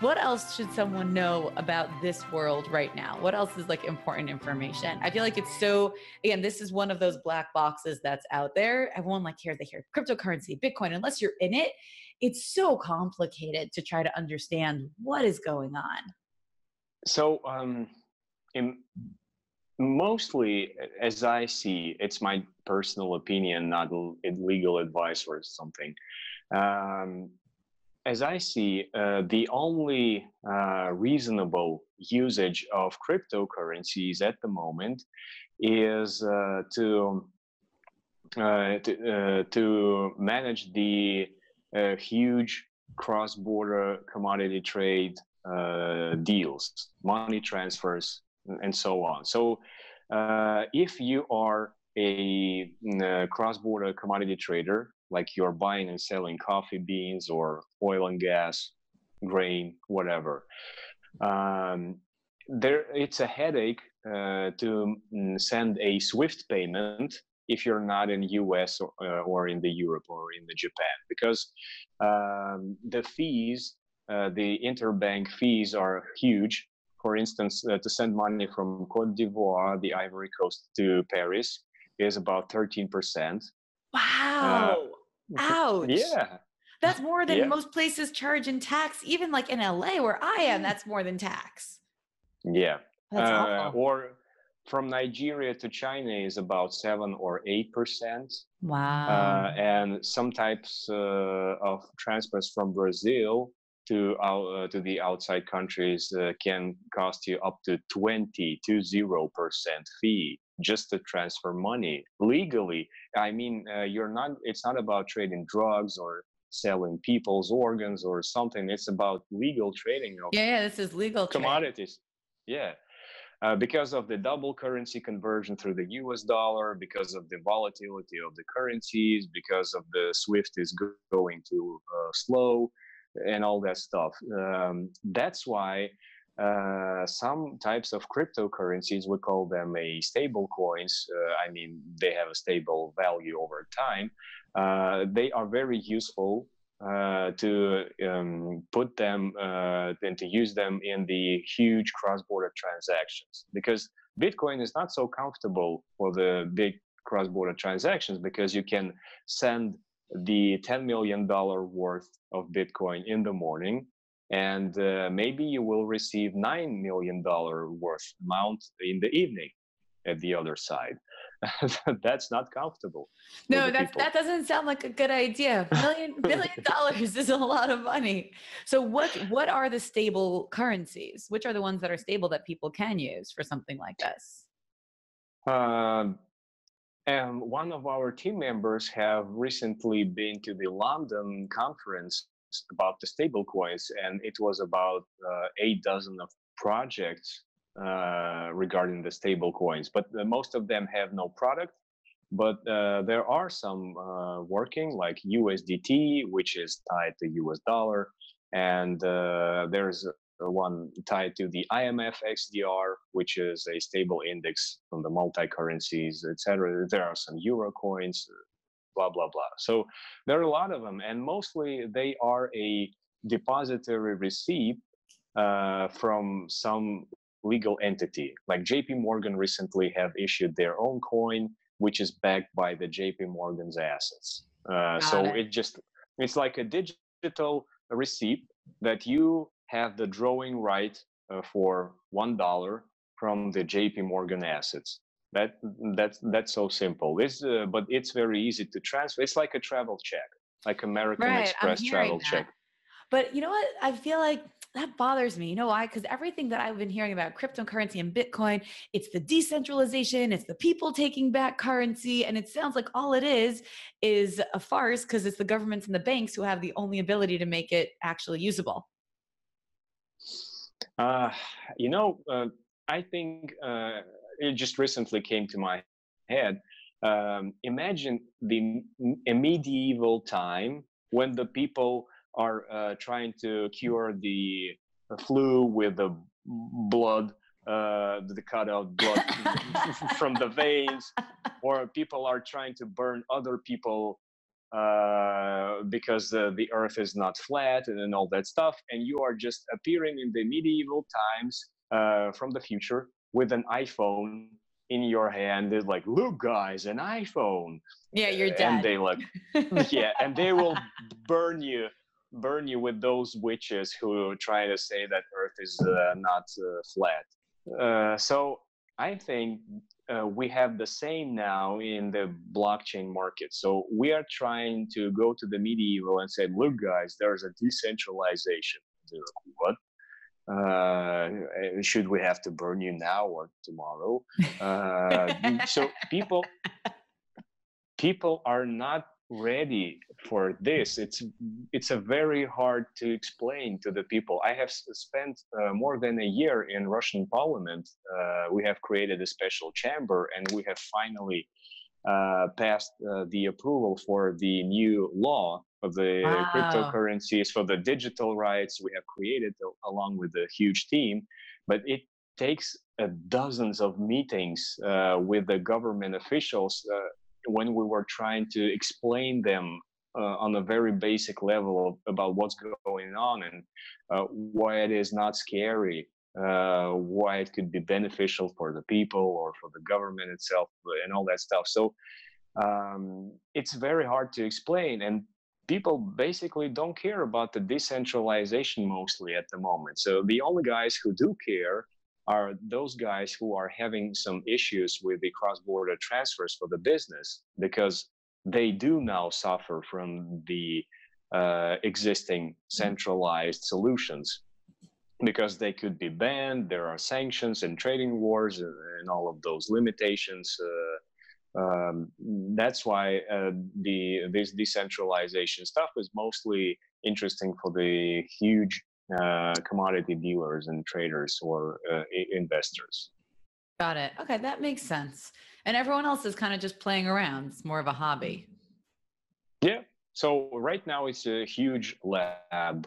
What else should someone know about this world right now? What else is like important information? I feel like it's so, again, this is one of those black boxes that's out there. Everyone like here, they hear cryptocurrency, Bitcoin, unless you're in it, it's so complicated to try to understand what is going on. So, um, in, mostly as I see, it's my personal opinion, not legal advice or something. Um, as I see, uh, the only uh, reasonable usage of cryptocurrencies at the moment is uh, to uh, to, uh, to manage the uh, huge cross-border commodity trade deals, money transfers, and so on. So, if you are a, a cross-border commodity trader like you're buying and selling coffee beans or oil and gas, grain, whatever. Um, there, it's a headache uh, to mm, send a SWIFT payment if you're not in US or, uh, or in the Europe or in the Japan because um, the fees, uh, the interbank fees are huge. For instance, uh, to send money from Cote d'Ivoire, the Ivory Coast, to Paris is about 13%. Wow. Ouch. Yeah. That's more than yeah. most places charge in tax. Even like in LA where I am, that's more than tax. Yeah. Uh, or from Nigeria to China is about seven or eight percent. Wow. Uh, and some types uh, of transfers from Brazil to uh, to the outside countries uh, can cost you up to 20 to zero percent fee just to transfer money legally. I mean, uh, you're not. It's not about trading drugs or selling people's organs or something. It's about legal trading of yeah, yeah this is legal commodities. Trade. Yeah. Uh, because of the double currency conversion through the US dollar, because of the volatility of the currencies, because of the SWIFT is going too uh, slow, and all that stuff. Um, that's why uh, some types of cryptocurrencies, we call them a stable coins. Uh, I mean, they have a stable value over time. Uh, they are very useful uh, to um, put them uh, and to use them in the huge cross-border transactions because Bitcoin is not so comfortable for the big cross-border transactions because you can send the $10 million worth of Bitcoin in the morning and uh, maybe you will receive nine million dollar worth amount in the evening at the other side. That's not comfortable no that that doesn't sound like a good idea. Million billion dollars is a lot of money. So what what are the stable currencies? Which are the ones that are stable that people can use for something like this? Um, and one of our team members have recently been to the london conference about the stable coins, and it was about uh, eight dozen of projects uh, regarding the stable coins. But uh, most of them have no product. But uh, there are some uh, working, like USDT, which is tied to US dollar, and uh, there's one tied to the IMF XDR, which is a stable index from the multi currencies, etc. There are some euro coins, blah blah blah. So there are a lot of them and mostly they are a depository receipt uh, from some legal entity. Like jp morgan recently have issued their own coin which is backed by the jp morgan's assets. Uh, so it. it just it's like a digital receipt that you have the drawing right uh, for one dollar from the jp morgan assets that that's that's so simple. It's uh, but it's very easy to transfer. It's like a travel check like american right, express travel that. check. But you know what? I feel like that bothers me. You know why? Because everything that i've been hearing about cryptocurrency and bitcoin it's the decentralization it's the people taking back currency and it sounds like all it is is a farce because it's the governments and the banks who have the only ability to make it actually usable. Uh, you know uh, i think uh, it just recently came to my head. Um, imagine the a medieval time when the people are uh, trying to cure the flu with the blood uh, the cut out blood from the veins, or people are trying to burn other people uh, because uh, the earth is not flat and, and all that stuff. And you are just appearing in the medieval times uh, from the future with an iPhone in your hand. It's like, look, guys, an iPhone. Yeah, you're dead. And they look, yeah, and they will burn you burn you with those witches who try to say that earth is uh, not uh, flat uh, so I think uh, we have the same now in the blockchain market. So we are trying to go to the medieval and say, look, guys, there's a decentralization. Like, What? Uh, should we have to burn you now or tomorrow? Uh, so people people are not ready for this. It's it's a very hard to explain to the people. I have spent uh, more than a year in russian parliament. Uh, we have created a special chamber and we have finally uh, passed uh, the approval for the new law of the wow. cryptocurrencies for the digital rights we have created along with a huge team but it takes uh, dozens of meetings uh, with the government officials when we were trying to explain them uh, on a very basic level about what's going on and uh, why it is not scary, uh, why it could be beneficial for the people or for the government itself, and all that stuff. So um, it's very hard to explain, and people basically don't care about the decentralization mostly at the moment. So the only guys who do care are those guys who are having some issues with the cross-border transfers for the business because they do now suffer from the uh, existing centralized solutions because they could be banned there are sanctions and trading wars and, and all of those limitations uh, um, that's why uh, the this decentralization stuff is mostly interesting for the huge uh, commodity dealers and traders or uh, investors. Got it. Okay, that makes sense. And everyone else is kind of just playing around. It's more of a hobby. Yeah. So right now it's a huge lab.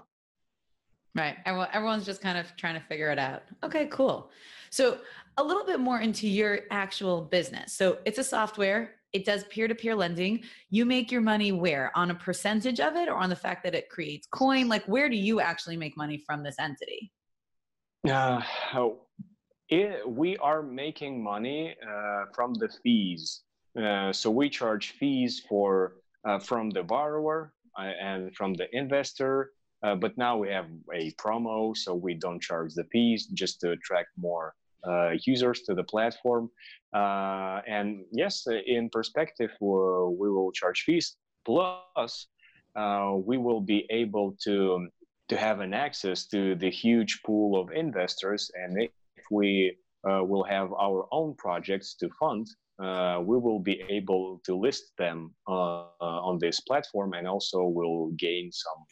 Right. Everyone's just kind of trying to figure it out. Okay, cool. So a little bit more into your actual business. So it's a software it does peer-to-peer lending you make your money where on a percentage of it or on the fact that it creates coin like where do you actually make money from this entity uh, it, we are making money uh, from the fees uh, so we charge fees for uh, from the borrower uh, and from the investor uh, but now we have a promo so we don't charge the fees just to attract more uh, users to the platform. Uh, and yes, in perspective, we will charge fees. Plus, uh, we will be able to to have an access to the huge pool of investors. And if we will have our own projects to fund, uh, we will be able to list them uh, uh, on this platform and also will gain some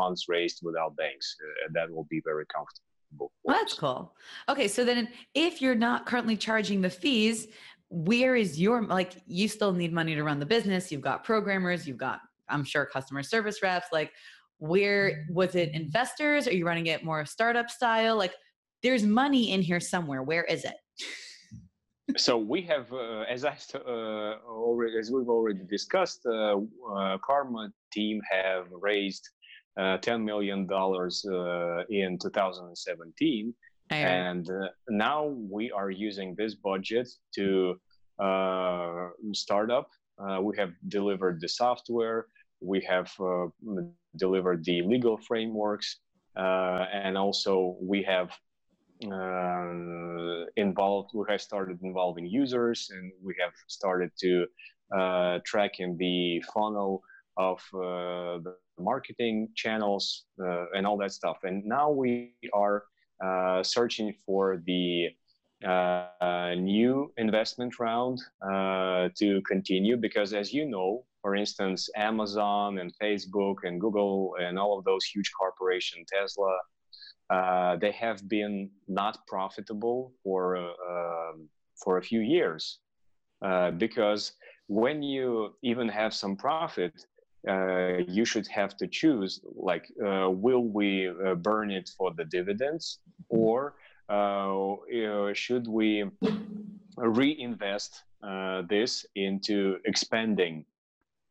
funds raised without banks. that will be very comfortable. Well, that's cool. Okay, so then if you're not currently charging the fees, where is your like you still need money to run the business, you've got programmers, you've got I'm sure customer service reps, like where was it investors? Are you running it more startup style? Like there's money in here somewhere. Where is it? so we have, uh, as I uh, already, as we've already discussed, uh, uh Karma team have raised uh, $10 million uh, in 2017. And uh, now we are using this budget to start up. we have delivered the software, we have delivered the legal frameworks, and also we have uh, involved we have started involving users and we have started to uh, track in the funnel of uh, the marketing channels uh, and all that stuff. And now we are uh, searching for the uh, new investment round uh, to continue because, as you know, for instance, Amazon and Facebook and Google and all of those huge corporations, Tesla, uh, they have been not profitable for um, for a few years uh, because when you even have some profit uh, you should have to choose like uh, will we uh, burn it for the dividends or uh, should we reinvest uh, this into expanding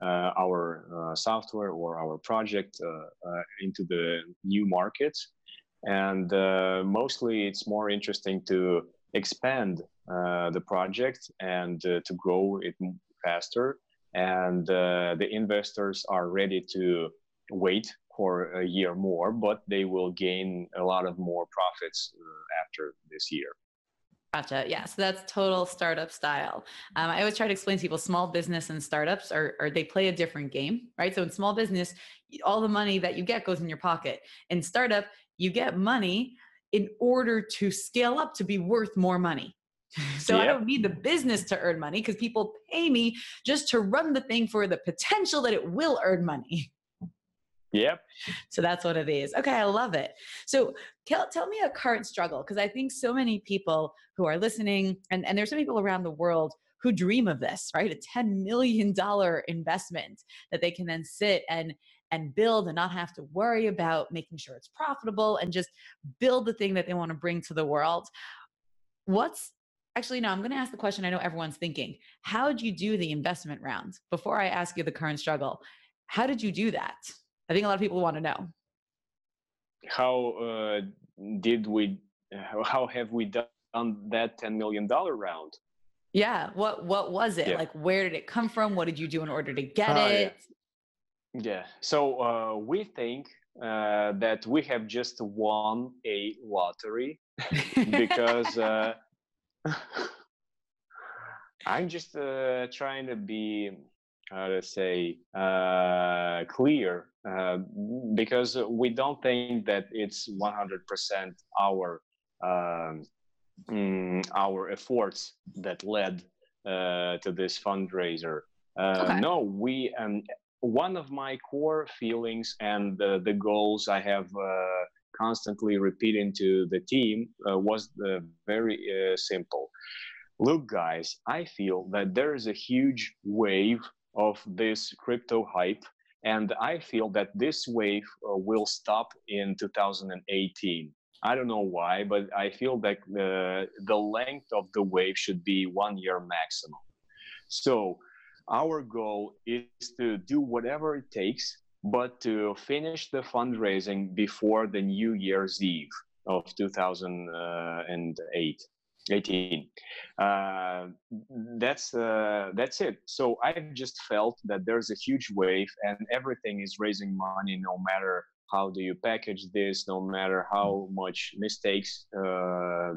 our software or our project into the new markets? And mostly it's more interesting to expand the project and to grow it faster and uh, the investors are ready to wait for a year more, but they will gain a lot of more profits uh, after this year. Gotcha. Yeah. So that's total startup style. Um, I always try to explain to people small business and startups are, are they play a different game, right? So in small business, all the money that you get goes in your pocket. In startup, you get money in order to scale up to be worth more money. So yep. I don't need the business to earn money because people pay me just to run the thing for the potential that it will earn money. Yep. So that's what it is. Okay, I love it. So tell, tell me a current struggle because I think so many people who are listening, and, and there's some people around the world who dream of this, right? A $10 million investment that they can then sit and and build and not have to worry about making sure it's profitable and just build the thing that they want to bring to the world. What's Actually, no, I'm going to ask the question I know everyone's thinking. How did you do the investment round? Before I ask you the current struggle, how did you do that? I think a lot of people want to know. How uh, did we, how have we done that $10 million round? Yeah. What, what was it? Yeah. Like, where did it come from? What did you do in order to get uh, it? Yeah. yeah. So uh, we think uh, that we have just won a lottery because uh, I'm just uh, trying to be, how to say, uh, clear uh, because we don't think that it's 100% our um, mm, our efforts that led uh, to this fundraiser. Uh, okay. No, we um, one of my core feelings and the, the goals I have uh, constantly repeating to the team uh, was uh, very uh, simple. Look, guys, I feel that there is a huge wave of this crypto hype, and I feel that this wave uh, will stop in 2018. I don't know why, but I feel that the, the length of the wave should be one year maximum. So, our goal is to do whatever it takes but to finish the fundraising before the New Year's Eve of 2008. 18 uh, that's uh, that's it so i've just felt that there's a huge wave and everything is raising money no matter how do you package this no matter how much mistakes uh,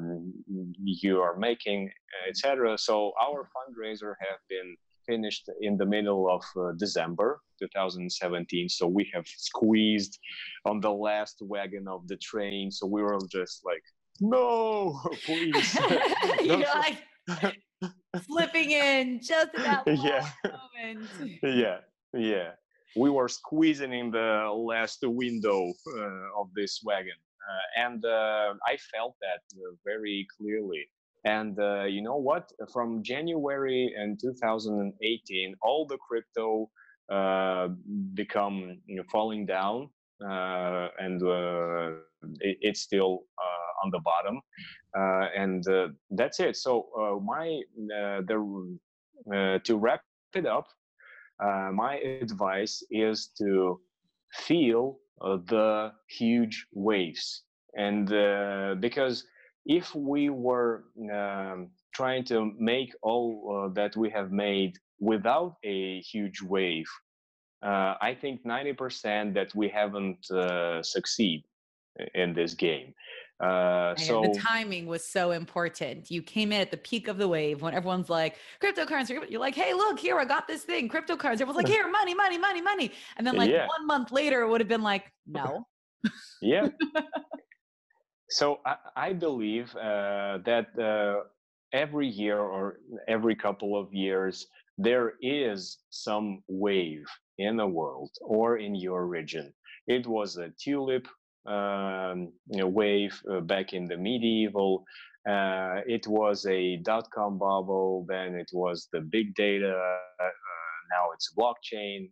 you are making etc so our fundraiser have been finished in the middle of uh, December 2017. So we have squeezed on the last wagon of the train. So we were just like, no, please. You're like flipping in just at that yeah. moment. yeah, yeah. We were squeezing in the last window uh, of this wagon. Uh, and uh, I felt that uh, very clearly and uh, you know what? From January in 2018, all the crypto uh, become you know, falling down, uh, and uh, it, it's still uh, on the bottom, uh, and that's it. So my the to wrap it up, my advice is to feel the huge waves, and because if we were um, trying to make all uh, that we have made without a huge wave, uh, I think 90% that we haven't uh, succeed in this game. Uh, so the timing was so important. You came in at the peak of the wave when everyone's like cryptocurrency. You're like, hey, look here, I got this thing, cryptocurrency. Everyone's like, here, money, money, money, money. And then like yeah. one month later, it would have been like, no. yeah. So I, I believe uh, that uh, every year or every couple of years, there is some wave in the world or in your region. It was a tulip um, you know, wave uh, back in the medieval. Uh, it was a dot com bubble, then it was the big data, uh, now it's blockchain.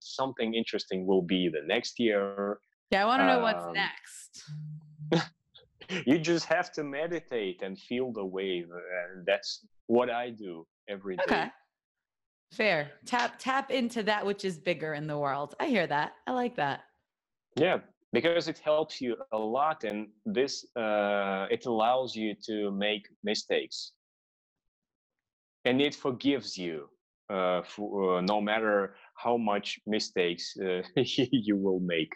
Something interesting will be the next year. Yeah, I want to know um, what's next. you just have to meditate and feel the wave, and that's what I do every day. Okay. Fair. Tap tap into that which is bigger in the world. I hear that. I like that. Yeah, because it helps you a lot, and this uh, it allows you to make mistakes, and it forgives you uh, for, uh, no matter how much mistakes uh, you will make.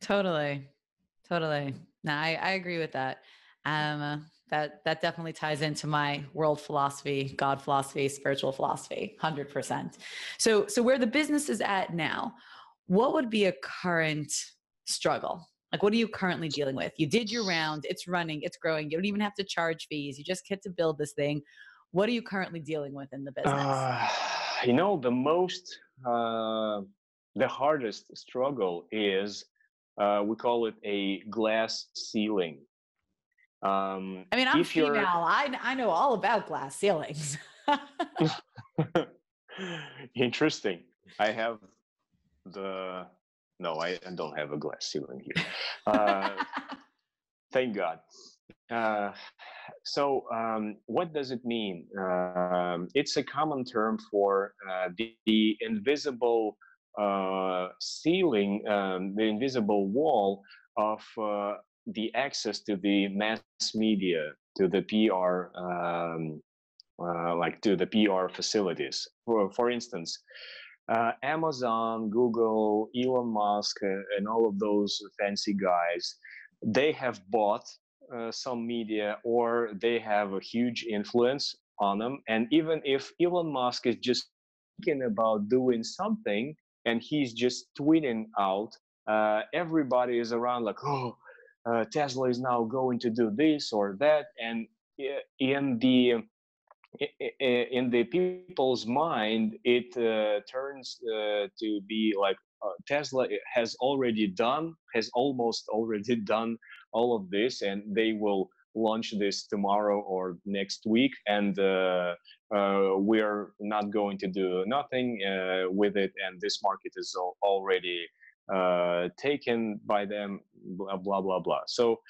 Totally, totally. No, I, I agree with that. Um, that that definitely ties into my world philosophy, God philosophy, spiritual philosophy, hundred percent. So, so where the business is at now, what would be a current struggle? Like, what are you currently dealing with? You did your round, it's running, it's growing. You don't even have to charge fees. You just get to build this thing. What are you currently dealing with in the business? Uh, you know, the most, uh, the hardest struggle is uh, we call it a glass ceiling. Um, I mean, I'm female. I, I know all about glass ceilings. Interesting. I have the no, I, I don't have a glass ceiling here. Uh, thank God. Uh, so, um, what does it mean? Um, it's a common term for uh, the, the, invisible uh, ceiling, um, the invisible wall of uh, the access to the mass media, to the PR, um, uh, like to the PR facilities. For, for instance, uh, Amazon, Google, Elon Musk, uh, and all of those fancy guys, they have bought uh, some media or they have a huge influence on them. And even if Elon Musk is just thinking about doing something and he's just tweeting out, uh, everybody is around like, oh, uh, Tesla is now going to do this or that, and in the in the people's mind, it uh, turns uh, to be like uh, Tesla has already done, has almost already done all of this, and they will launch this tomorrow or next week, and uh, uh, we're not going to do nothing uh, with it, and this market is already uh, taken by them, blah, blah, blah, blah. So,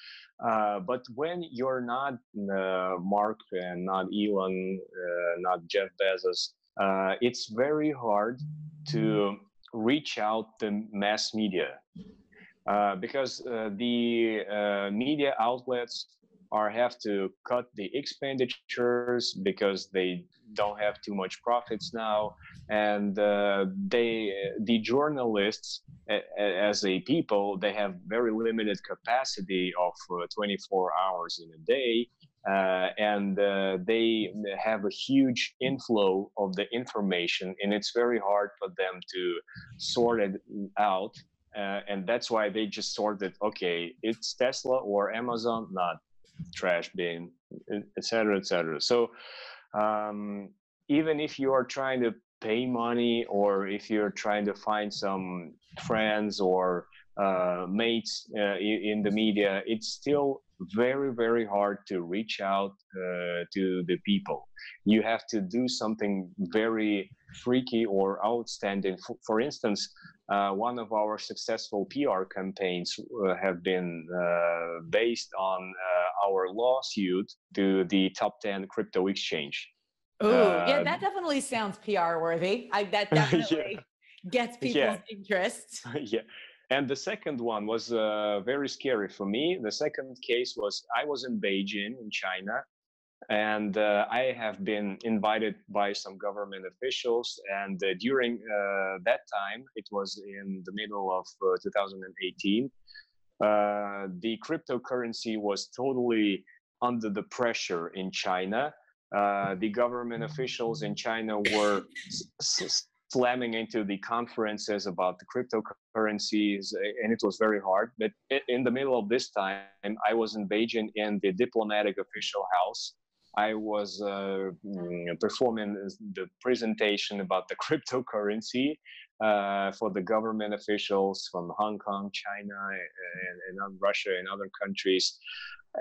uh, but when you're not uh, Mark and not Elon, uh, not Jeff Bezos, uh, it's very hard to reach out the mass media uh, because the media outlets are have to cut the expenditures because they don't have too much profits now. And uh, they the journalists as a people they have very limited capacity of uh, 24 hours in a day. Uh, and uh, they have a huge inflow of the information and it's very hard for them to sort it out. Uh, and that's why they just sorted okay it's tesla or amazon? Not trash bin etc etc so um, even if you are trying to pay money or if you're trying to find some friends or uh, mates uh, in the media, it's still very, very hard to reach out uh, to the people. You have to do something very freaky or outstanding. For, for instance, uh, one of our successful PR campaigns uh, have been uh, based on our lawsuit to the top 10 crypto exchange. Oh, uh, yeah, that definitely sounds PR worthy. I that definitely yeah. gets people's yeah. interest. yeah. And the second one was uh, very scary for me. The second case was I was in Beijing in China, and uh, I have been invited by some government officials. And uh, during uh, that time, it was in the middle of uh, 2018, the cryptocurrency was totally under the pressure in China uh, the government officials in China were slamming into the conferences about the cryptocurrencies, and it was very hard. But in the middle of this time, I was in Beijing in the diplomatic official house. I was uh, mm, performing the presentation about the cryptocurrency uh, for the government officials from Hong Kong, China, and, and Russia, and other countries.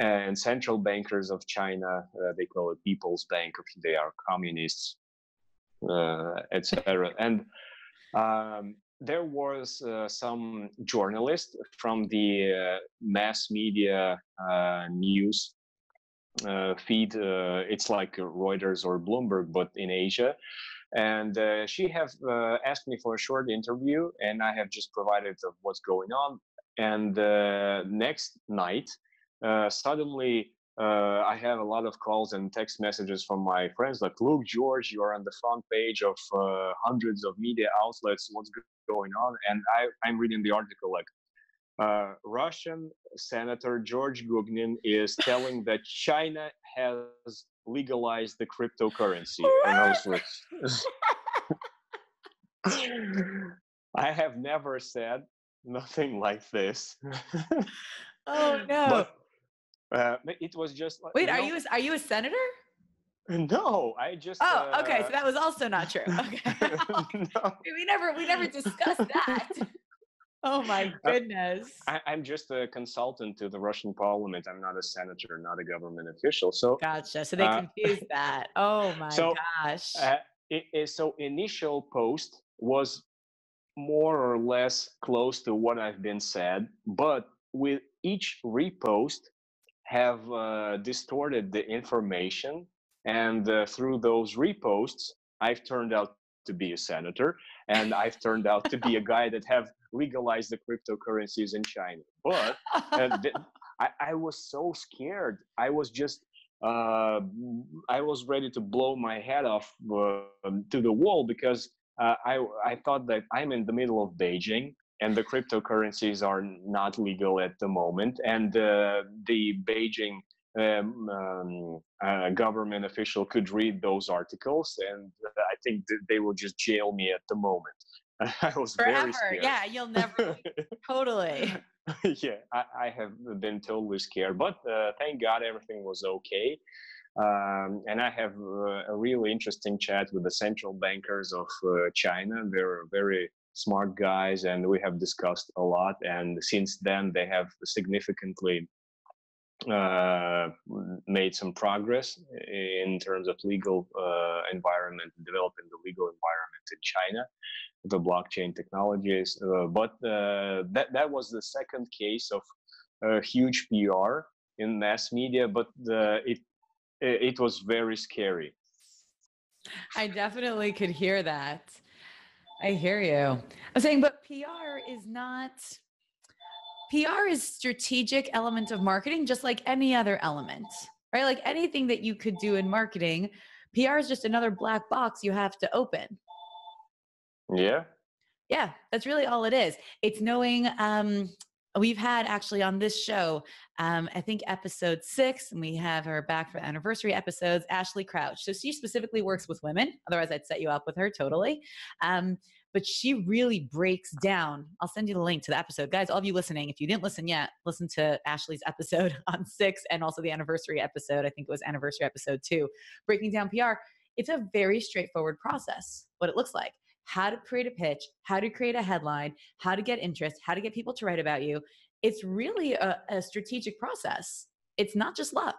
and central bankers of China. Uh, they call it People's Bank. They are communists, uh, etc. And um, there was uh, some journalist from the uh, mass media uh, news feed. it's like Reuters or Bloomberg, but in Asia. And she have asked me for a short interview, and I have just provided of what's going on. And next night, uh, suddenly uh, I have a lot of calls and text messages from my friends like, look, George, you're on the front page of uh, hundreds of media outlets. What's going on? And I, I'm reading the article like, uh, Russian Senator George Goognin is telling that China has legalized the cryptocurrency. and I was like, I have never said nothing like this. oh no. But uh, it was just wait. Are know, you a, are you a senator? No, I just. Oh, uh, okay. So that was also not true. Okay. no. we never we never discussed that. Oh my uh, goodness. I, am just a consultant to the Russian parliament. I'm not a senator, not a government official. So gotcha. So they uh, confused that. Oh my so, gosh. Uh, it, it, so initial post was more or less close to what I've been said, but with each repost, have uh, distorted the information. And uh, through those reposts, I've turned out to be a senator and I've turned out to be a guy that have legalized the cryptocurrencies in China. But uh, th- I, I, was so scared. I was just, uh, I was ready to blow my head off uh, to the wall because uh, I, I thought that I'm in the middle of Beijing and the cryptocurrencies are not legal at the moment. And uh, the Beijing um, um, uh, government official could read those articles, and Think they will just jail me at the moment. I was forever. Very yeah, you'll never totally. yeah, I, I, have been totally scared, but uh, thank God everything was okay. Um, and I have uh, a really interesting chat with the central bankers of uh, China. They're very smart guys and we have discussed a lot and since then they have significantly uh, made some progress in terms of legal uh, environment developing the legal environment in china the blockchain technologies uh, but uh, that, that was the second case of huge pr in mass media but it it was very scary i definitely could hear that I hear you. I'm saying, but PR is not. PR is strategic element of marketing, just like any other element, right? Like anything that you could do in marketing, PR is just another black box you have to open. Yeah. Yeah, that's really all it is. It's knowing um, we've had actually on this show, um, I think episode six, and we have her back for anniversary episodes, Ashley Crouch. So she specifically works with women. Otherwise, I'd set you up with her totally. Um, but she really breaks down. I'll send you the link to the episode. Guys, all of you listening, if you didn't listen yet, listen to Ashley's episode on six and also the anniversary episode. I think it was anniversary episode two, breaking down PR. It's a very straightforward process, what it looks like how to create a pitch, how to create a headline, how to get interest, how to get people to write about you. It's really a, a strategic process. It's not just luck.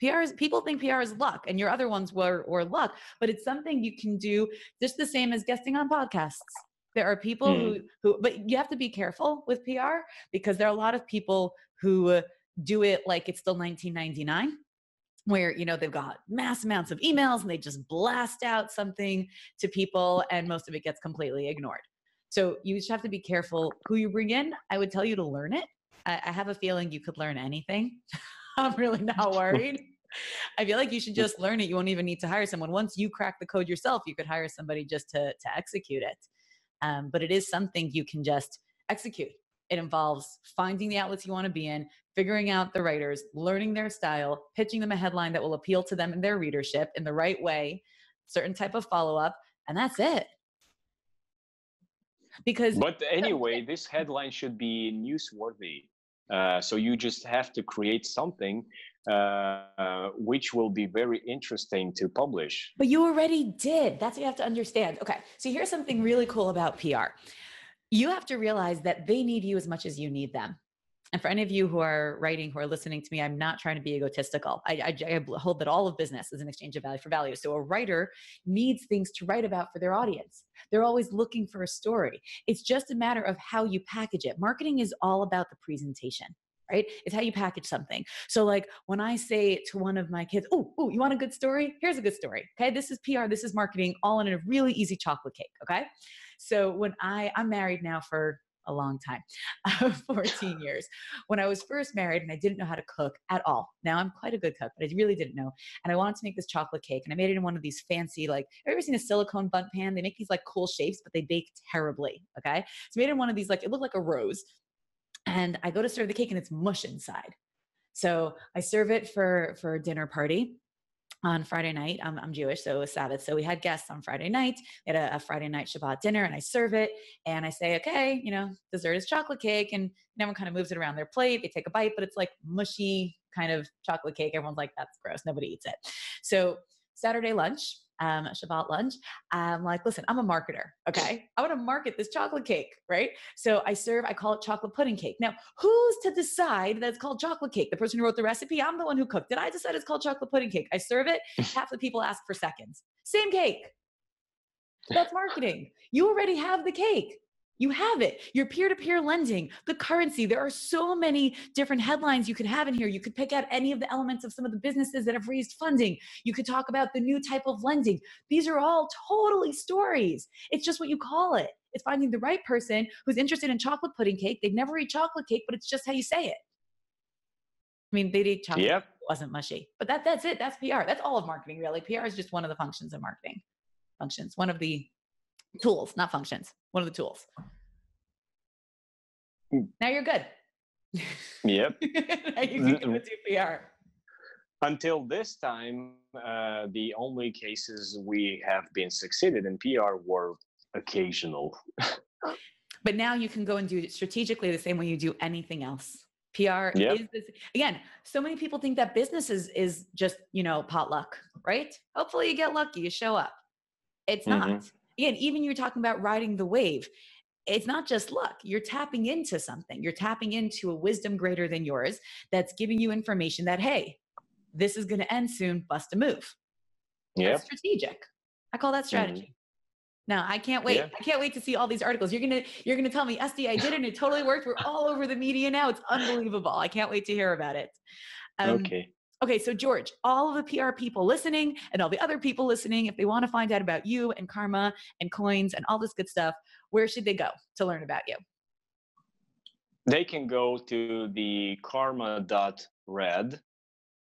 PR is people think PR is luck, and your other ones were or luck, but it's something you can do just the same as guesting on podcasts. There are people mm. who who, but you have to be careful with PR because there are a lot of people who do it like it's still 1999 where you know they've got mass amounts of emails and they just blast out something to people and most of it gets completely ignored. So you just have to be careful who you bring in. I would tell you to learn it. I, I have a feeling you could learn anything. I'm really not worried i feel like you should just learn it. You won't even need to hire someone. Once you crack the code yourself you could hire somebody just to to execute it. Um, but it is something you can just execute. It involves finding the outlets you want to be in, figuring out the writers, learning their style, pitching them a headline that will appeal to them and their readership in the right way, certain type of follow up, and that's it. Because But anyway, this headline should be newsworthy. Uh, so you just have to create something uh, which will be very interesting to publish. But you already did. That's what you have to understand. Okay. So here's something really cool about PR you have to realize that they need you as much as you need them. and for any of you who are writing, who are listening to me, I'm not trying to be egotistical. I, I, I, hold that all of business is an exchange of value for value. So a writer needs things to write about for their audience. They're always looking for a story. It's just a matter of how you package it. Marketing is all about the presentation right? It's how you package something. So, like when I say to one of my kids, "Oh, oh, you want a good story? Here's a good story." Okay, this is PR, this is marketing, all in a really easy chocolate cake. Okay, so when I I'm married now for a long time, 14 years. When I was first married and I didn't know how to cook at all. Now I'm quite a good cook, but I really didn't know. And I wanted to make this chocolate cake and I made it in one of these fancy, like, have you ever seen a silicone Bundt pan? They make these like cool shapes, but they bake terribly. Okay. So I made it in one of these, like, it looked like a rose and I go to serve the cake and it's mush inside. So I serve it for for a dinner party on Friday night. I'm, I'm Jewish, so it was Sabbath. So we had guests on Friday night. We had a, a, Friday night Shabbat dinner, and I serve it. And I say, okay, you know, dessert is chocolate cake. And everyone kind of moves it around their plate. They take a bite, but it's like mushy kind of chocolate cake. Everyone's like, that's gross. Nobody eats it. So Saturday lunch, um, Shabbat lunch. I'm like, listen, I'm a marketer. Okay. I want to market this chocolate cake, right? So I serve, I call it chocolate pudding cake. Now, who's to decide that it's called chocolate cake? The person who wrote the recipe, I'm the one who cooked it. I decided it's called chocolate pudding cake. I serve it. Half the people ask for seconds. Same cake. That's marketing. You already have the cake. You have it. Your peer to peer lending, the currency. There are so many different headlines you could have in here. You could pick out any of the elements of some of the businesses that have raised funding. You could talk about the new type of lending. These are all totally stories. It's just what you call it. It's finding the right person who's interested in chocolate pudding cake. They've never eat chocolate cake, but it's just how you say it. I mean, they'd eat chocolate. Yep. It wasn't mushy. But that that's it. That's PR. That's all of marketing, really. PR is just one of the functions of marketing. Functions. One of the tools, not functions. One of the tools. Now you're good. Yep. now you can go do PR. Until this time, uh, the only cases we have been succeeded in PR were occasional. but now you can go and do it strategically the same way you do anything else. PR yep. is this again. So many people think that business is is just you know potluck, right? Hopefully you get lucky, you show up. It's not. Mm-hmm again, even you're talking about riding the wave. It's not just luck. You're tapping into something. You're tapping into a wisdom greater than yours that's giving you information that, hey, this is going to end soon. Bust a move. Yeah. Strategic. I call that strategy. Mm. Now I can't wait. Yeah. I can't wait to see all these articles. You're gonna you're gonna tell me, SD, I did it and it totally worked. We're all over the media now. It's unbelievable. I can't wait to hear about it. Um, okay. Okay, so George, all of the PR people listening and all the other people listening, if they want to find out about you and karma and coins and all this good stuff, where should they go to learn about you? They can go to the karma.red.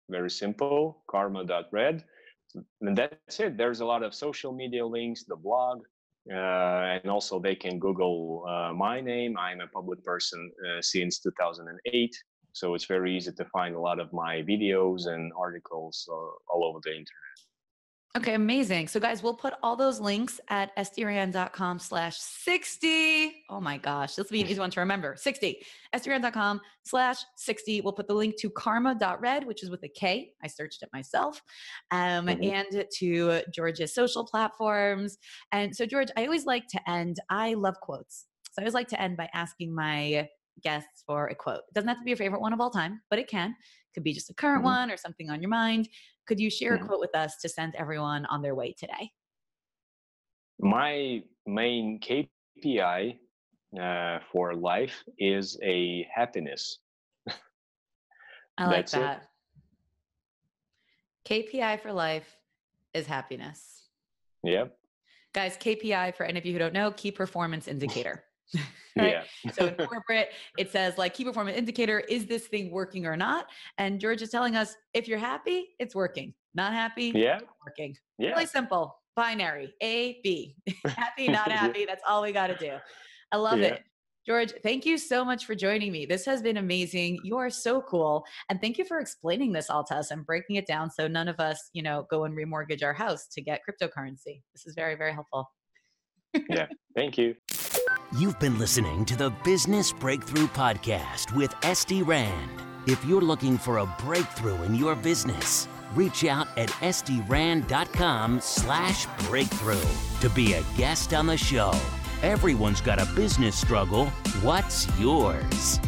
Very simple, karma.red. And that's it. There's a lot of social media links, the blog, uh, and also they can Google uh, my name. I'm a public person uh, since 2008. So it's very easy to find a lot of my videos and articles uh, all over the internet. Okay, amazing. So guys, we'll put all those links at sdrand.com slash 60. Oh my gosh, this will be an easy one to remember. 60. sdrand.com slash 60. We'll put the link to karma.red, which is with a K. I searched it myself. Um, mm-hmm. And to George's social platforms. And so George, I always like to end, I love quotes. So I always like to end by asking my guests for a quote. It doesn't have to be your favorite one of all time, but it can. It could be just a current mm-hmm. one or something on your mind. Could you share mm-hmm. a quote with us to send everyone on their way today? My main KPI uh, for life is a happiness. I like that. It. KPI for life is happiness. Yep. Guys, KPI for any of you who don't know, key performance indicator. right? Yeah. so in corporate, it says like key performance indicator, is this thing working or not? And George is telling us if you're happy, it's working. Not happy, yeah. working. Yeah. Really simple. Binary. A, B. happy, not happy. That's all we got to do. I love yeah. it. George, thank you so much for joining me. This has been amazing. You are so cool. And thank you for explaining this all to us and breaking it down so none of us, you know, go and remortgage our house to get cryptocurrency. This is very, very helpful. yeah. Thank you. You've been listening to the Business Breakthrough Podcast with SD Rand. If you're looking for a breakthrough in your business, reach out at sdrand.com slash breakthrough to be a guest on the show. Everyone's got a business struggle. What's yours?